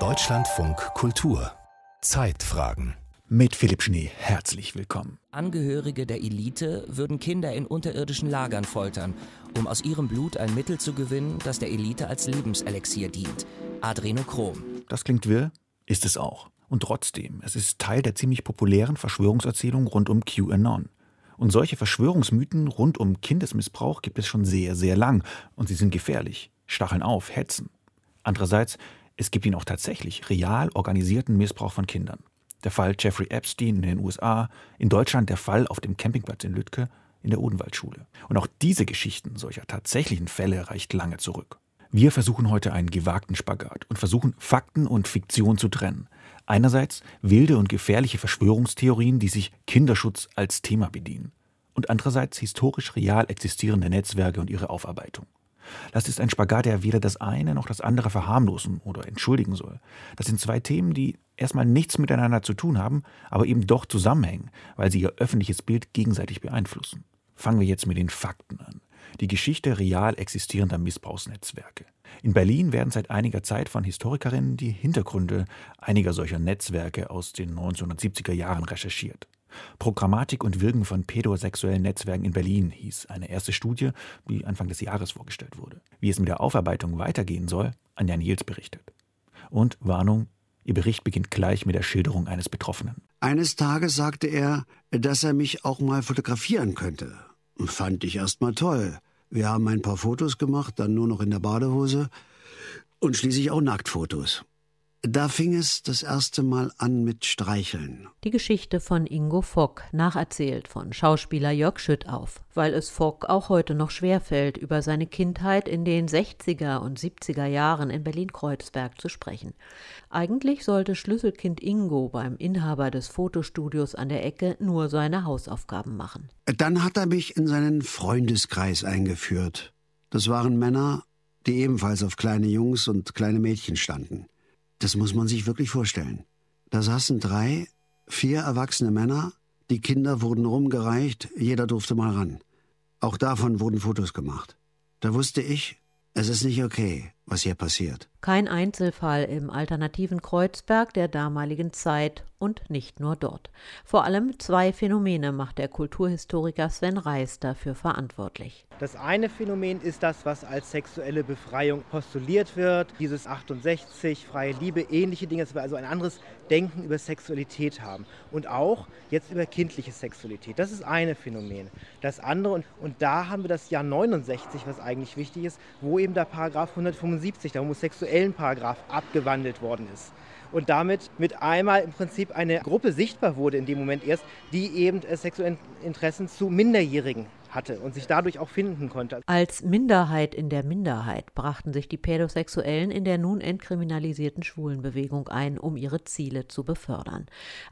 Deutschlandfunk Kultur Zeitfragen mit Philipp Schnee herzlich willkommen. Angehörige der Elite würden Kinder in unterirdischen Lagern foltern, um aus ihrem Blut ein Mittel zu gewinnen, das der Elite als Lebenselixier dient: Adrenochrom. Das klingt wirr, ist es auch. Und trotzdem, es ist Teil der ziemlich populären Verschwörungserzählung rund um QAnon. Und solche Verschwörungsmythen rund um Kindesmissbrauch gibt es schon sehr, sehr lang. Und sie sind gefährlich, stacheln auf, hetzen. Andererseits, es gibt ihn auch tatsächlich, real organisierten Missbrauch von Kindern. Der Fall Jeffrey Epstein in den USA, in Deutschland der Fall auf dem Campingplatz in Lüttke, in der Odenwaldschule. Und auch diese Geschichten solcher tatsächlichen Fälle reicht lange zurück. Wir versuchen heute einen gewagten Spagat und versuchen Fakten und Fiktion zu trennen. Einerseits wilde und gefährliche Verschwörungstheorien, die sich Kinderschutz als Thema bedienen. Und andererseits historisch real existierende Netzwerke und ihre Aufarbeitung. Das ist ein Spagat, der weder das eine noch das andere verharmlosen oder entschuldigen soll. Das sind zwei Themen, die erstmal nichts miteinander zu tun haben, aber eben doch zusammenhängen, weil sie ihr öffentliches Bild gegenseitig beeinflussen. Fangen wir jetzt mit den Fakten an. Die Geschichte real existierender Missbrauchsnetzwerke. In Berlin werden seit einiger Zeit von Historikerinnen die Hintergründe einiger solcher Netzwerke aus den 1970er Jahren recherchiert. Programmatik und Wirken von pädosexuellen Netzwerken in Berlin hieß eine erste Studie, die Anfang des Jahres vorgestellt wurde. Wie es mit der Aufarbeitung weitergehen soll, Anja Niels berichtet. Und Warnung, ihr Bericht beginnt gleich mit der Schilderung eines Betroffenen. Eines Tages sagte er, dass er mich auch mal fotografieren könnte. Fand ich erst mal toll. Wir haben ein paar Fotos gemacht, dann nur noch in der Badehose und schließlich auch Nacktfotos. Da fing es das erste Mal an mit Streicheln. Die Geschichte von Ingo Fock, nacherzählt von Schauspieler Jörg Schüttauf, weil es Fock auch heute noch schwerfällt, über seine Kindheit in den 60er und 70er Jahren in Berlin-Kreuzberg zu sprechen. Eigentlich sollte Schlüsselkind Ingo beim Inhaber des Fotostudios an der Ecke nur seine Hausaufgaben machen. Dann hat er mich in seinen Freundeskreis eingeführt. Das waren Männer, die ebenfalls auf kleine Jungs und kleine Mädchen standen. Das muss man sich wirklich vorstellen. Da saßen drei, vier erwachsene Männer, die Kinder wurden rumgereicht, jeder durfte mal ran. Auch davon wurden Fotos gemacht. Da wusste ich, es ist nicht okay, was hier passiert. Kein Einzelfall im alternativen Kreuzberg der damaligen Zeit und nicht nur dort. Vor allem zwei Phänomene macht der Kulturhistoriker Sven Reis dafür verantwortlich. Das eine Phänomen ist das, was als sexuelle Befreiung postuliert wird. Dieses 68, freie Liebe, ähnliche Dinge, dass wir also ein anderes Denken über Sexualität haben. Und auch jetzt über kindliche Sexualität. Das ist eine Phänomen. Das andere, und, und da haben wir das Jahr 69, was eigentlich wichtig ist, wo eben der Paragraph 175, der homosexuellen Paragraph, abgewandelt worden ist. Und damit mit einmal im Prinzip eine Gruppe sichtbar wurde in dem Moment erst, die eben äh, sexuelle Interessen zu Minderjährigen hatte und sich dadurch auch finden konnte. Als Minderheit in der Minderheit brachten sich die Pädosexuellen in der nun entkriminalisierten Schwulenbewegung ein, um ihre Ziele zu befördern.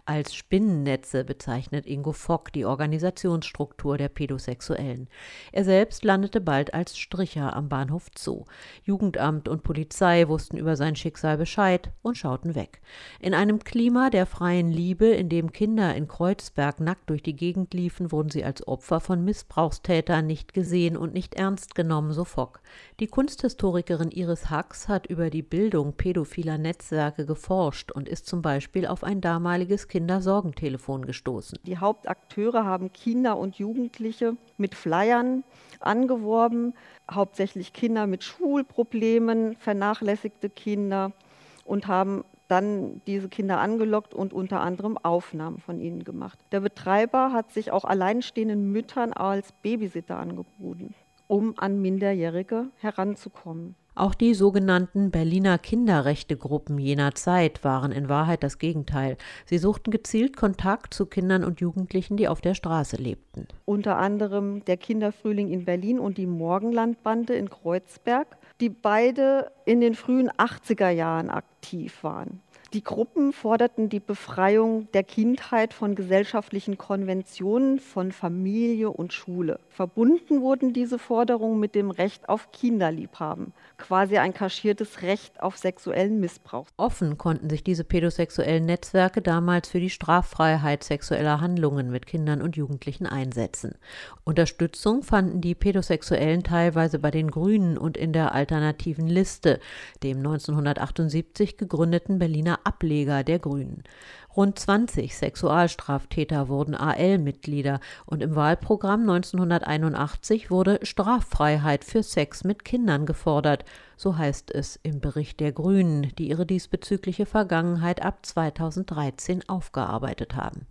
Als Spinnennetze bezeichnet Ingo Fock die Organisationsstruktur der Pädosexuellen. Er selbst landete bald als Stricher am Bahnhof Zoo. Jugendamt und Polizei wussten über sein Schicksal Bescheid und schauten weg. In einem Klima der freien Liebe, in dem Kinder in Kreuzberg nackt durch die Gegend liefen, wurden sie als Opfer von Missbrauch Missbrauchstäter nicht gesehen und nicht ernst genommen, so Fock. Die Kunsthistorikerin Iris Hacks hat über die Bildung pädophiler Netzwerke geforscht und ist zum Beispiel auf ein damaliges Kindersorgentelefon gestoßen. Die Hauptakteure haben Kinder und Jugendliche mit Flyern angeworben, hauptsächlich Kinder mit Schulproblemen, vernachlässigte Kinder und haben dann diese Kinder angelockt und unter anderem Aufnahmen von ihnen gemacht. Der Betreiber hat sich auch alleinstehenden Müttern als Babysitter angeboten, um an Minderjährige heranzukommen. Auch die sogenannten Berliner Kinderrechtegruppen jener Zeit waren in Wahrheit das Gegenteil. Sie suchten gezielt Kontakt zu Kindern und Jugendlichen, die auf der Straße lebten. Unter anderem der Kinderfrühling in Berlin und die Morgenlandbande in Kreuzberg, die beide in den frühen 80er Jahren aktiv waren. Die Gruppen forderten die Befreiung der Kindheit von gesellschaftlichen Konventionen von Familie und Schule. Verbunden wurden diese Forderungen mit dem Recht auf Kinderliebhaben, quasi ein kaschiertes Recht auf sexuellen Missbrauch. Offen konnten sich diese pädosexuellen Netzwerke damals für die Straffreiheit sexueller Handlungen mit Kindern und Jugendlichen einsetzen. Unterstützung fanden die Pädosexuellen teilweise bei den Grünen und in der alternativen Liste, dem 1978 gegründeten Berliner Ableger der Grünen. Rund 20 Sexualstraftäter wurden AL-Mitglieder und im Wahlprogramm 1981 wurde Straffreiheit für Sex mit Kindern gefordert, so heißt es im Bericht der Grünen, die ihre diesbezügliche Vergangenheit ab 2013 aufgearbeitet haben.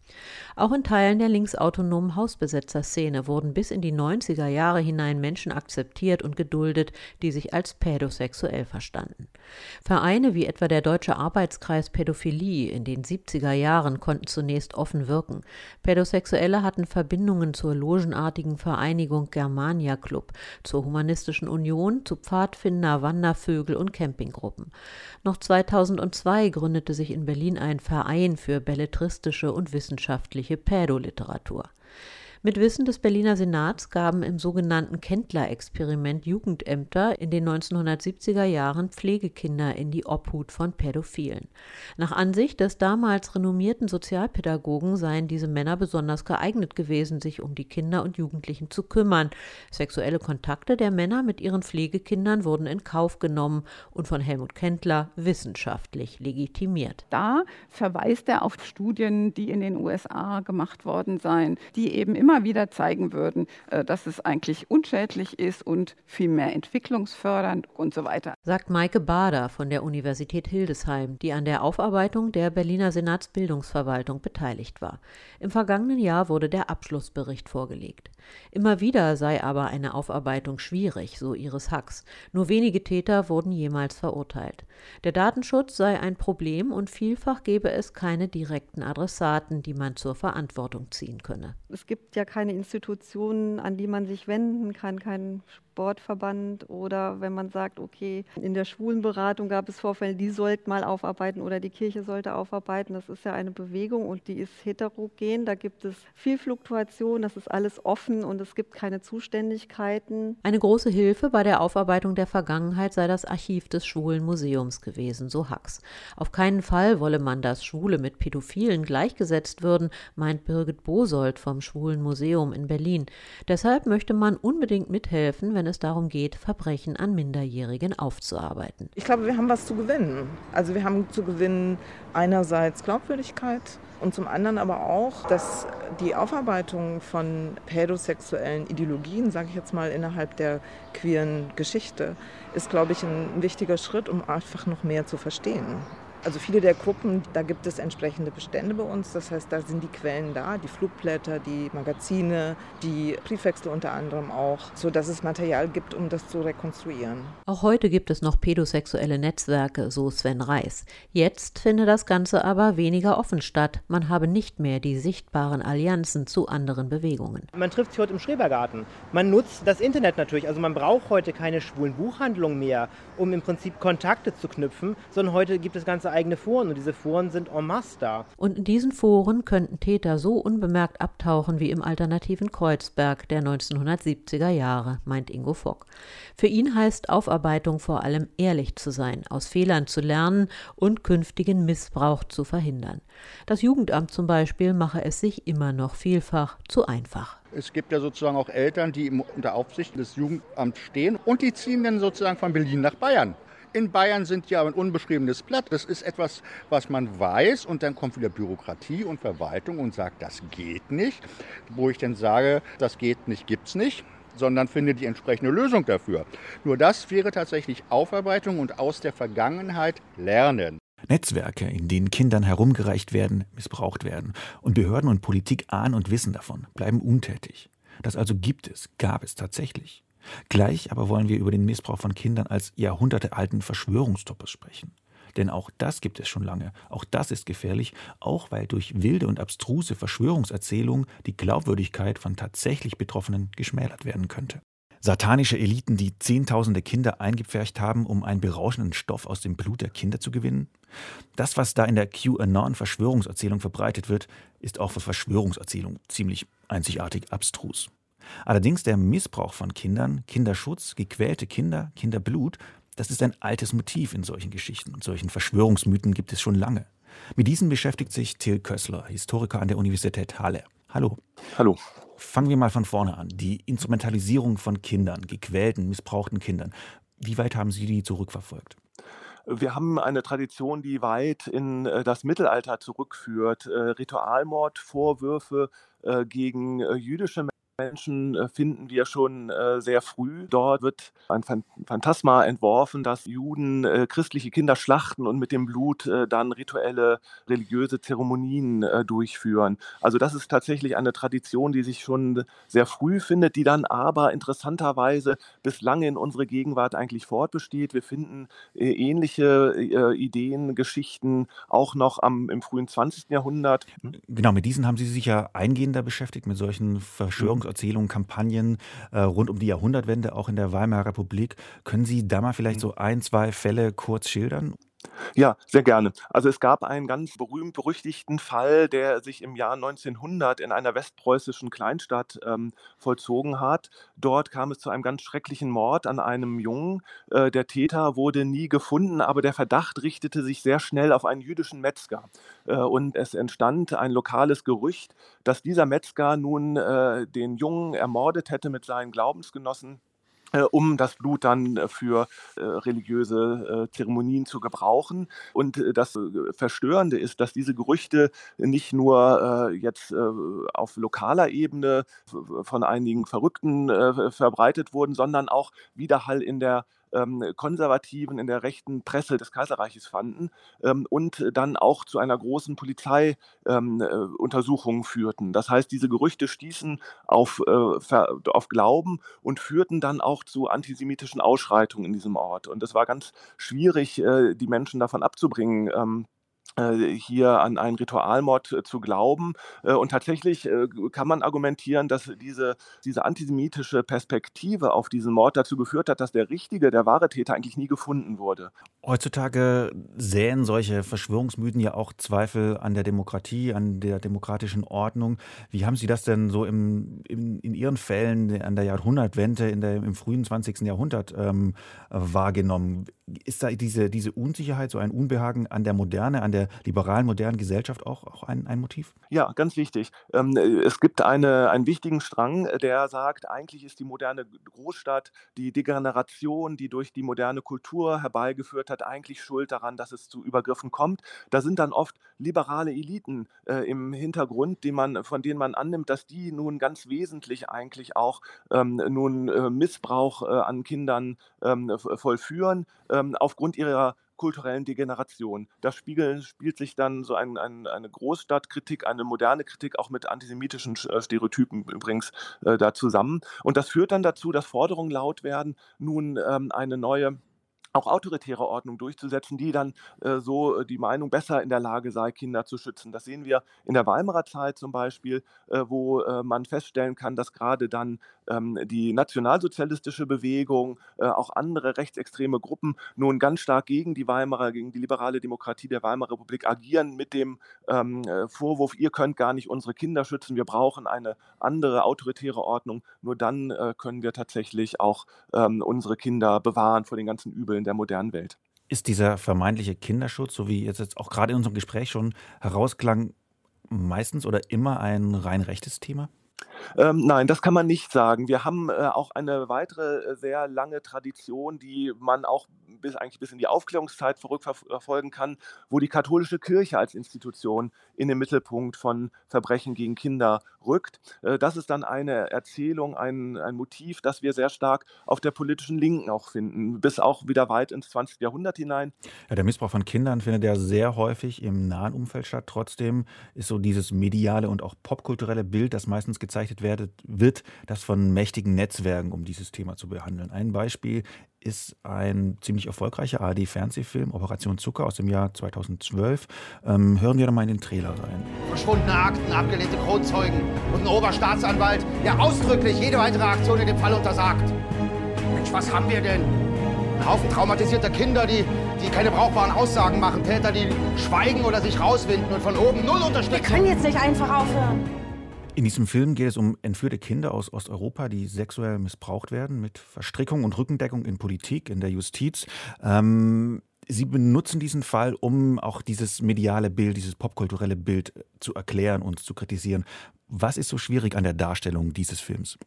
Auch in Teilen der linksautonomen Hausbesetzerszene wurden bis in die 90er Jahre hinein Menschen akzeptiert und geduldet, die sich als pädosexuell verstanden. Vereine wie etwa der Deutsche Arbeitskreis Pädophilie in den 70er Jahren konnten zunächst offen wirken. Pädosexuelle hatten Verbindungen zur logenartigen Vereinigung Germania Club, zur Humanistischen Union, zu Pfadfinder, Wander Wandervögel und Campinggruppen. Noch 2002 gründete sich in Berlin ein Verein für belletristische und wissenschaftliche Pädoliteratur. Mit Wissen des Berliner Senats gaben im sogenannten Kendler-Experiment Jugendämter in den 1970er Jahren Pflegekinder in die Obhut von Pädophilen. Nach Ansicht des damals renommierten Sozialpädagogen seien diese Männer besonders geeignet gewesen, sich um die Kinder und Jugendlichen zu kümmern. Sexuelle Kontakte der Männer mit ihren Pflegekindern wurden in Kauf genommen und von Helmut Kendler wissenschaftlich legitimiert. Da verweist er auf Studien, die in den USA gemacht worden seien, die eben immer immer wieder zeigen würden, äh, dass es eigentlich unschädlich ist und vielmehr entwicklungsfördernd und so weiter. Sagt Maike Bader von der Universität Hildesheim, die an der Aufarbeitung der Berliner Senatsbildungsverwaltung beteiligt war. Im vergangenen Jahr wurde der Abschlussbericht vorgelegt. Immer wieder sei aber eine Aufarbeitung schwierig, so Iris Hacks. Nur wenige Täter wurden jemals verurteilt. Der Datenschutz sei ein Problem und vielfach gebe es keine direkten Adressaten, die man zur Verantwortung ziehen könne. Es gibt ja ja keine Institutionen, an die man sich wenden kann, kein Sportverband oder wenn man sagt, okay, in der Schwulenberatung gab es Vorfälle, die sollten mal aufarbeiten oder die Kirche sollte aufarbeiten. Das ist ja eine Bewegung und die ist heterogen. Da gibt es viel Fluktuation, das ist alles offen und es gibt keine Zuständigkeiten. Eine große Hilfe bei der Aufarbeitung der Vergangenheit sei das Archiv des Schwulen Museums gewesen, so Hacks. Auf keinen Fall wolle man, dass Schwule mit Pädophilen gleichgesetzt würden, meint Birgit Bosold vom Schwulen Museum in Berlin. Deshalb möchte man unbedingt mithelfen, wenn wenn es darum geht, Verbrechen an Minderjährigen aufzuarbeiten. Ich glaube, wir haben was zu gewinnen. Also wir haben zu gewinnen einerseits Glaubwürdigkeit und zum anderen aber auch, dass die Aufarbeitung von pädosexuellen Ideologien, sage ich jetzt mal, innerhalb der queeren Geschichte, ist, glaube ich, ein wichtiger Schritt, um einfach noch mehr zu verstehen. Also viele der Gruppen, da gibt es entsprechende Bestände bei uns. Das heißt, da sind die Quellen da, die Flugblätter, die Magazine, die Briefwechsel unter anderem auch, sodass es Material gibt, um das zu rekonstruieren. Auch heute gibt es noch pädosexuelle Netzwerke, so Sven Reis. Jetzt finde das Ganze aber weniger offen statt. Man habe nicht mehr die sichtbaren Allianzen zu anderen Bewegungen. Man trifft sich heute im Schrebergarten. Man nutzt das Internet natürlich. Also man braucht heute keine schwulen Buchhandlungen mehr, um im Prinzip Kontakte zu knüpfen, sondern heute gibt es ganze eigene Foren und diese Foren sind en masse da. Und in diesen Foren könnten Täter so unbemerkt abtauchen wie im alternativen Kreuzberg der 1970er Jahre, meint Ingo Fock. Für ihn heißt Aufarbeitung vor allem ehrlich zu sein, aus Fehlern zu lernen und künftigen Missbrauch zu verhindern. Das Jugendamt zum Beispiel mache es sich immer noch vielfach zu einfach. Es gibt ja sozusagen auch Eltern, die unter Aufsicht des Jugendamts stehen und die ziehen dann sozusagen von Berlin nach Bayern. In Bayern sind ja ein unbeschriebenes Blatt. Das ist etwas, was man weiß und dann kommt wieder Bürokratie und Verwaltung und sagt, das geht nicht. Wo ich dann sage, das geht nicht, gibt's nicht sondern finde die entsprechende Lösung dafür. Nur das wäre tatsächlich Aufarbeitung und aus der Vergangenheit lernen. Netzwerke, in denen Kindern herumgereicht werden, missbraucht werden. Und Behörden und Politik ahnen und wissen davon, bleiben untätig. Das also gibt es, gab es tatsächlich. Gleich aber wollen wir über den Missbrauch von Kindern als jahrhundertealten Verschwörungstopos sprechen. Denn auch das gibt es schon lange. Auch das ist gefährlich, auch weil durch wilde und abstruse Verschwörungserzählungen die Glaubwürdigkeit von tatsächlich Betroffenen geschmälert werden könnte. Satanische Eliten, die Zehntausende Kinder eingepfercht haben, um einen berauschenden Stoff aus dem Blut der Kinder zu gewinnen? Das, was da in der QAnon-Verschwörungserzählung verbreitet wird, ist auch für Verschwörungserzählung ziemlich einzigartig abstrus. Allerdings der Missbrauch von Kindern, Kinderschutz, gequälte Kinder, Kinderblut, das ist ein altes Motiv in solchen Geschichten und solchen Verschwörungsmythen gibt es schon lange. Mit diesen beschäftigt sich Till Kössler, Historiker an der Universität Halle. Hallo. Hallo. Fangen wir mal von vorne an. Die Instrumentalisierung von Kindern, gequälten, missbrauchten Kindern. Wie weit haben Sie die zurückverfolgt? Wir haben eine Tradition, die weit in äh, das Mittelalter zurückführt. Äh, Ritualmord, Vorwürfe äh, gegen jüdische Menschen äh, finden wir schon äh, sehr früh. Dort wird ein Phantasma entworfen, dass Juden äh, christliche Kinder schlachten und mit dem Blut dann rituelle religiöse Zeremonien durchführen. Also das ist tatsächlich eine Tradition, die sich schon sehr früh findet, die dann aber interessanterweise bis lange in unsere Gegenwart eigentlich fortbesteht. Wir finden ähnliche Ideen, Geschichten auch noch am, im frühen 20. Jahrhundert. Genau, mit diesen haben Sie sich ja eingehender beschäftigt, mit solchen Verschwörungs Erzählungen, Kampagnen äh, rund um die Jahrhundertwende, auch in der Weimarer Republik. Können Sie da mal vielleicht mhm. so ein, zwei Fälle kurz schildern? Ja, sehr gerne. Also es gab einen ganz berühmt-berüchtigten Fall, der sich im Jahr 1900 in einer westpreußischen Kleinstadt ähm, vollzogen hat. Dort kam es zu einem ganz schrecklichen Mord an einem Jungen. Äh, der Täter wurde nie gefunden, aber der Verdacht richtete sich sehr schnell auf einen jüdischen Metzger. Äh, und es entstand ein lokales Gerücht, dass dieser Metzger nun äh, den Jungen ermordet hätte mit seinen Glaubensgenossen um das Blut dann äh, für äh, religiöse Zeremonien zu gebrauchen. Und das Verstörende ist, dass diese Gerüchte nicht nur jetzt auf lokaler Ebene von einigen Verrückten verbreitet wurden, sondern auch Widerhall in der Konservativen in der rechten Presse des Kaiserreiches fanden ähm, und dann auch zu einer großen Polizeiuntersuchung ähm, äh, führten. Das heißt, diese Gerüchte stießen auf, äh, auf Glauben und führten dann auch zu antisemitischen Ausschreitungen in diesem Ort. Und es war ganz schwierig, äh, die Menschen davon abzubringen. Äh, hier an einen Ritualmord äh, zu glauben. Äh, und tatsächlich kann man argumentieren, dass diese, diese antisemitische Perspektive auf diesen Mord dazu geführt hat, dass der richtige, der wahre Täter eigentlich nie gefunden wurde. Heutzutage säen solche Verschwörungsmythen ja auch Zweifel an der Demokratie, an der demokratischen Ordnung. Wie haben Sie das denn so im, in, in Ihren Fällen an der Jahrhundertwende, in der, im frühen 20. Jahrhundert ähm, wahrgenommen? Ist da diese, diese Unsicherheit, so ein Unbehagen an der Moderne, an der liberalen, modernen Gesellschaft auch, auch ein, ein Motiv? Ja, ganz wichtig. Ähm, es gibt eine, einen wichtigen Strang, der sagt, eigentlich ist die moderne Großstadt, die Degeneration, die durch die moderne Kultur herbeigeführt hat, eigentlich schuld daran, dass es zu Übergriffen kommt. Da sind dann oft liberale Eliten äh, im Hintergrund, die man, von denen man annimmt, dass die nun ganz wesentlich eigentlich auch ähm, nun äh, Missbrauch äh, an Kindern ähm, vollführen. Aufgrund ihrer kulturellen Degeneration. Da spiegelt, spielt sich dann so ein, ein, eine Großstadtkritik, eine moderne Kritik auch mit antisemitischen äh, Stereotypen übrigens äh, da zusammen. Und das führt dann dazu, dass Forderungen laut werden, nun ähm, eine neue auch autoritäre Ordnung durchzusetzen, die dann äh, so äh, die Meinung besser in der Lage sei, Kinder zu schützen. Das sehen wir in der Weimarer Zeit zum Beispiel, äh, wo äh, man feststellen kann, dass gerade dann ähm, die nationalsozialistische Bewegung, äh, auch andere rechtsextreme Gruppen nun ganz stark gegen die Weimarer, gegen die liberale Demokratie der Weimarer Republik agieren mit dem ähm, äh, Vorwurf, ihr könnt gar nicht unsere Kinder schützen, wir brauchen eine andere autoritäre Ordnung. Nur dann können wir tatsächlich auch ähm, unsere Kinder bewahren vor den ganzen Übeln in der modernen Welt. Ist dieser vermeintliche Kinderschutz, so wie jetzt auch gerade in unserem Gespräch schon herausklang, meistens oder immer ein rein rechtes Thema? Ähm, nein, das kann man nicht sagen. Wir haben äh, auch eine weitere äh, sehr lange Tradition, die man auch bis eigentlich bis in die Aufklärungszeit verrückverfolgen kann, wo die katholische Kirche als Institution in den Mittelpunkt von Verbrechen gegen Kinder rückt. Äh, das ist dann eine Erzählung, ein, ein Motiv, das wir sehr stark auf der politischen Linken auch finden, bis auch wieder weit ins 20. Jahrhundert hinein. Ja, der Missbrauch von Kindern findet ja sehr häufig im nahen Umfeld statt. Trotzdem ist so dieses mediale und auch popkulturelle Bild, das meistens gezeichnet wird, das von mächtigen Netzwerken, um dieses Thema zu behandeln. Ein Beispiel ist ein ziemlich erfolgreicher ARD-Fernsehfilm, Operation Zucker aus dem Jahr 2012. Ähm, hören wir doch mal in den Trailer rein. Verschwundene Akten, abgelehnte Kronzeugen und ein Oberstaatsanwalt, der ausdrücklich jede weitere Aktion in dem Fall untersagt. Mensch, was haben wir denn? Ein Haufen traumatisierter Kinder, die, die keine brauchbaren Aussagen machen. Täter, die schweigen oder sich rauswinden und von oben null unterstützen. Wir können jetzt nicht einfach aufhören. In diesem Film geht es um entführte Kinder aus Osteuropa, die sexuell missbraucht werden, mit Verstrickung und Rückendeckung in Politik, in der Justiz. Ähm, Sie benutzen diesen Fall, um auch dieses mediale Bild, dieses popkulturelle Bild zu erklären und zu kritisieren. Was ist so schwierig an der Darstellung dieses Films?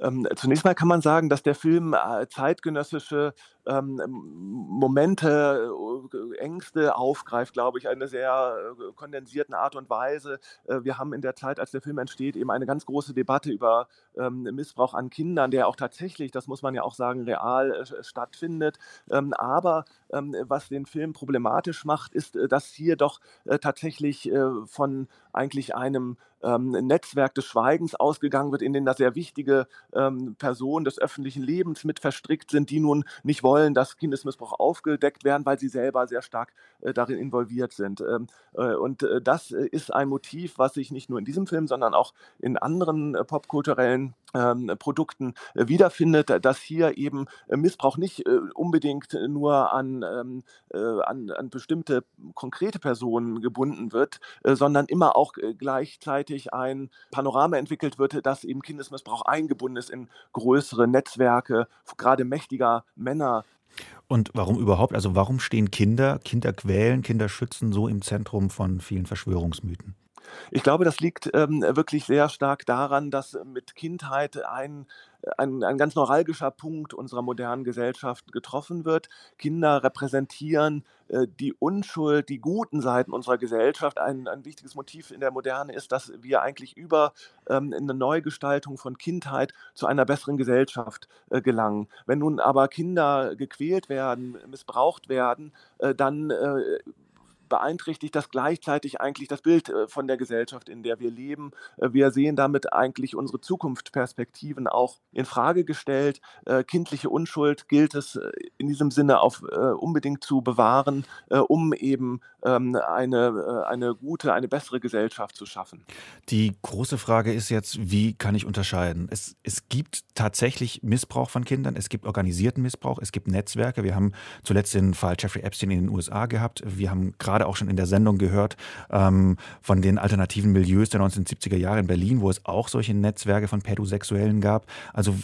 Ähm, zunächst mal kann man sagen, dass der Film äh, zeitgenössische ähm, Momente, äh, Ängste aufgreift, glaube ich, eine sehr äh, kondensierten Art und Weise. Äh, wir haben in der Zeit, als der Film entsteht, eben eine ganz große Debatte über ähm, Missbrauch an Kindern, der auch tatsächlich, das muss man ja auch sagen, real äh, stattfindet. Ähm, aber ähm, was den Film problematisch macht, ist, äh, dass hier doch äh, tatsächlich von eigentlich einem ähm, Netzwerk des Schweigens ausgegangen wird, in dem da sehr wichtige ähm, Personen des öffentlichen Lebens mit verstrickt sind, die nun nicht wollen, dass Kindesmissbrauch aufgedeckt werden, weil sie selber sehr stark äh, darin involviert sind. Ähm, äh, und äh, das ist ein Motiv, was sich nicht nur in diesem Film, sondern auch in anderen äh, popkulturellen ähm, Produkten äh, wiederfindet, dass hier eben äh, Missbrauch nicht unbedingt nur an, ähm, an, an bestimmte konkrete Personen gebunden wird, sondern immer auch gleichzeitig ein Panorama entwickelt wird, dass eben Kindesmissbrauch eingebunden ist in größere Netzwerke, gerade mächtiger Männer, und warum überhaupt? Also warum stehen Kinder, Kinder quälen, Kinder schützen so im Zentrum von vielen Verschwörungsmythen? Ich glaube, das liegt ähm, wirklich sehr stark daran, dass mit Kindheit ein ein, ein ganz neuralgischer Punkt unserer modernen Gesellschaft getroffen wird. Kinder repräsentieren äh, die Unschuld, die guten Seiten unserer Gesellschaft. Ein, ein wichtiges Motiv in der Moderne ist, dass wir eigentlich über ähm, eine Neugestaltung von Kindheit zu einer besseren Gesellschaft äh, gelangen. Wenn nun aber Kinder gequält werden, missbraucht werden, äh, dann äh, beeinträchtigt das gleichzeitig eigentlich das Bild äh, von der Gesellschaft, in der wir leben. Äh, wir sehen damit eigentlich unsere Zukunftsperspektiven auch in Frage gestellt. Äh, kindliche Unschuld gilt es in diesem Sinne auf, unbedingt zu bewahren, um eben ähm, eine, eine gute, eine bessere Gesellschaft zu schaffen. Die große Frage ist jetzt, wie kann ich unterscheiden? Es, es gibt tatsächlich Missbrauch von Kindern, es gibt organisierten Missbrauch, es gibt Netzwerke. Wir haben zuletzt den Fall Jeffrey Epstein in den USA gehabt. Wir haben gerade gerade auch schon in der Sendung gehört, ähm, von den alternativen Milieus der 1970er Jahre in Berlin, wo es auch solche Netzwerke von Pädosexuellen gab. Also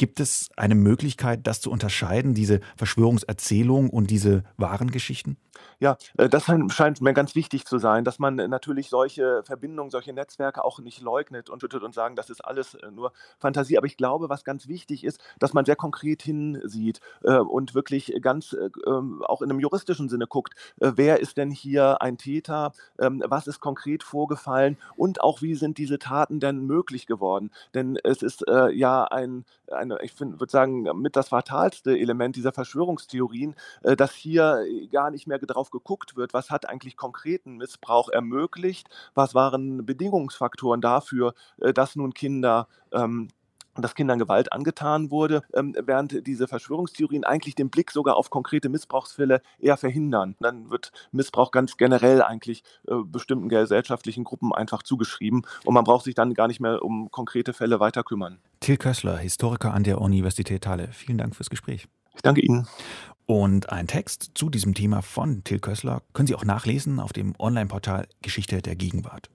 Gibt es eine Möglichkeit, das zu unterscheiden, diese Verschwörungserzählung und diese wahren Geschichten? Ja, äh, das scheint mir ganz wichtig zu sein, dass man natürlich solche Verbindungen, solche Netzwerke auch nicht leugnet und und sagen, das ist alles äh, nur Fantasie. Aber ich glaube, was ganz wichtig ist, dass man sehr konkret hinsieht äh, und wirklich ganz ähm, auch in einem juristischen Sinne guckt, wer ist denn hier ein Täter, ähm, was ist konkret vorgefallen und auch wie sind diese Taten denn möglich geworden. Denn es ist ja ein, ein eine, ich würde sagen, mit das fatalste Element dieser Verschwörungstheorien, äh, dass hier gar nicht mehr darauf geguckt wird, was hat eigentlich konkreten Missbrauch ermöglicht, was waren Bedingungsfaktoren dafür, äh, dass nun Kinder ähm, dass Kindern Gewalt angetan wurde, ähm, während diese Verschwörungstheorien eigentlich den Blick sogar auf konkrete Missbrauchsfälle eher verhindern. Dann wird Missbrauch ganz generell eigentlich äh, bestimmten gesellschaftlichen Gruppen einfach zugeschrieben und man braucht sich dann gar nicht mehr um konkrete Fälle weiter kümmern. Till Kössler, Historiker an der Universität Halle. Vielen Dank fürs Gespräch. Ich danke Ihnen. Und ein Text zu diesem Thema von Till Kössler können Sie auch nachlesen auf dem Online-Portal Geschichte der Gegenwart.